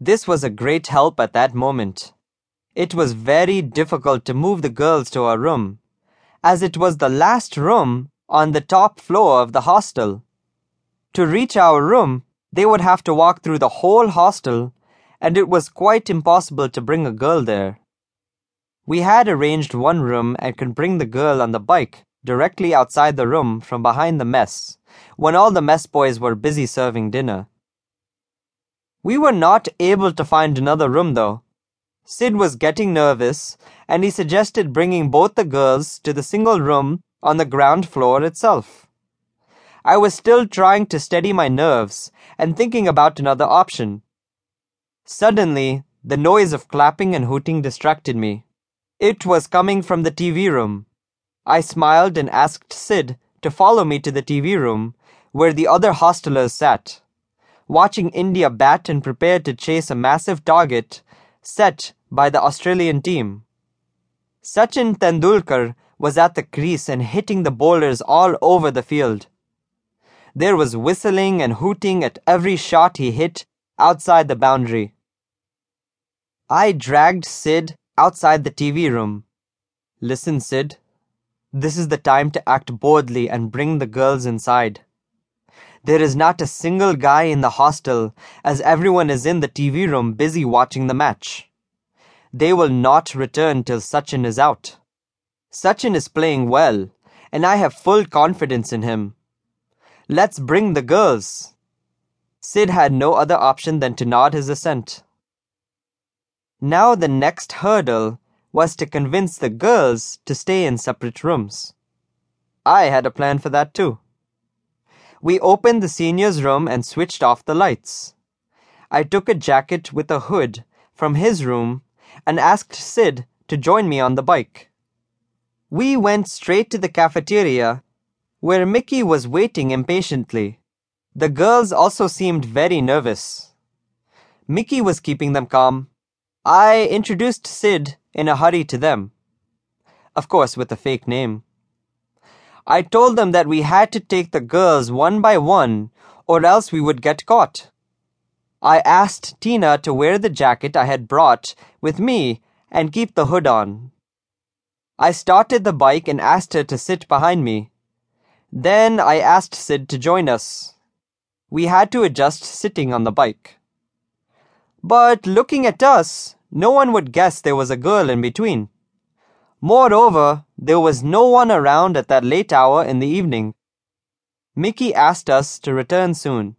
This was a great help at that moment. It was very difficult to move the girls to our room, as it was the last room on the top floor of the hostel. To reach our room, they would have to walk through the whole hostel, and it was quite impossible to bring a girl there. We had arranged one room and could bring the girl on the bike directly outside the room from behind the mess when all the mess boys were busy serving dinner. We were not able to find another room though. Sid was getting nervous and he suggested bringing both the girls to the single room on the ground floor itself. I was still trying to steady my nerves and thinking about another option. Suddenly, the noise of clapping and hooting distracted me. It was coming from the TV room. I smiled and asked Sid to follow me to the TV room, where the other hostelers sat, watching India bat and prepare to chase a massive target set by the Australian team. Sachin Tendulkar was at the crease and hitting the bowlers all over the field. There was whistling and hooting at every shot he hit outside the boundary. I dragged Sid outside the TV room. Listen, Sid. This is the time to act boldly and bring the girls inside. There is not a single guy in the hostel, as everyone is in the TV room busy watching the match. They will not return till Sachin is out. Sachin is playing well, and I have full confidence in him. Let's bring the girls. Sid had no other option than to nod his assent. Now the next hurdle was to convince the girls to stay in separate rooms. I had a plan for that too. We opened the seniors' room and switched off the lights. I took a jacket with a hood from his room and asked Sid to join me on the bike. We went straight to the cafeteria where Mickey was waiting impatiently. The girls also seemed very nervous. Mickey was keeping them calm I introduced Sid in a hurry to them. Of course, with a fake name. I told them that we had to take the girls one by one, or else we would get caught. I asked Tina to wear the jacket I had brought with me and keep the hood on. I started the bike and asked her to sit behind me. Then I asked Sid to join us. We had to adjust sitting on the bike. But looking at us, no one would guess there was a girl in between. Moreover, there was no one around at that late hour in the evening. Mickey asked us to return soon.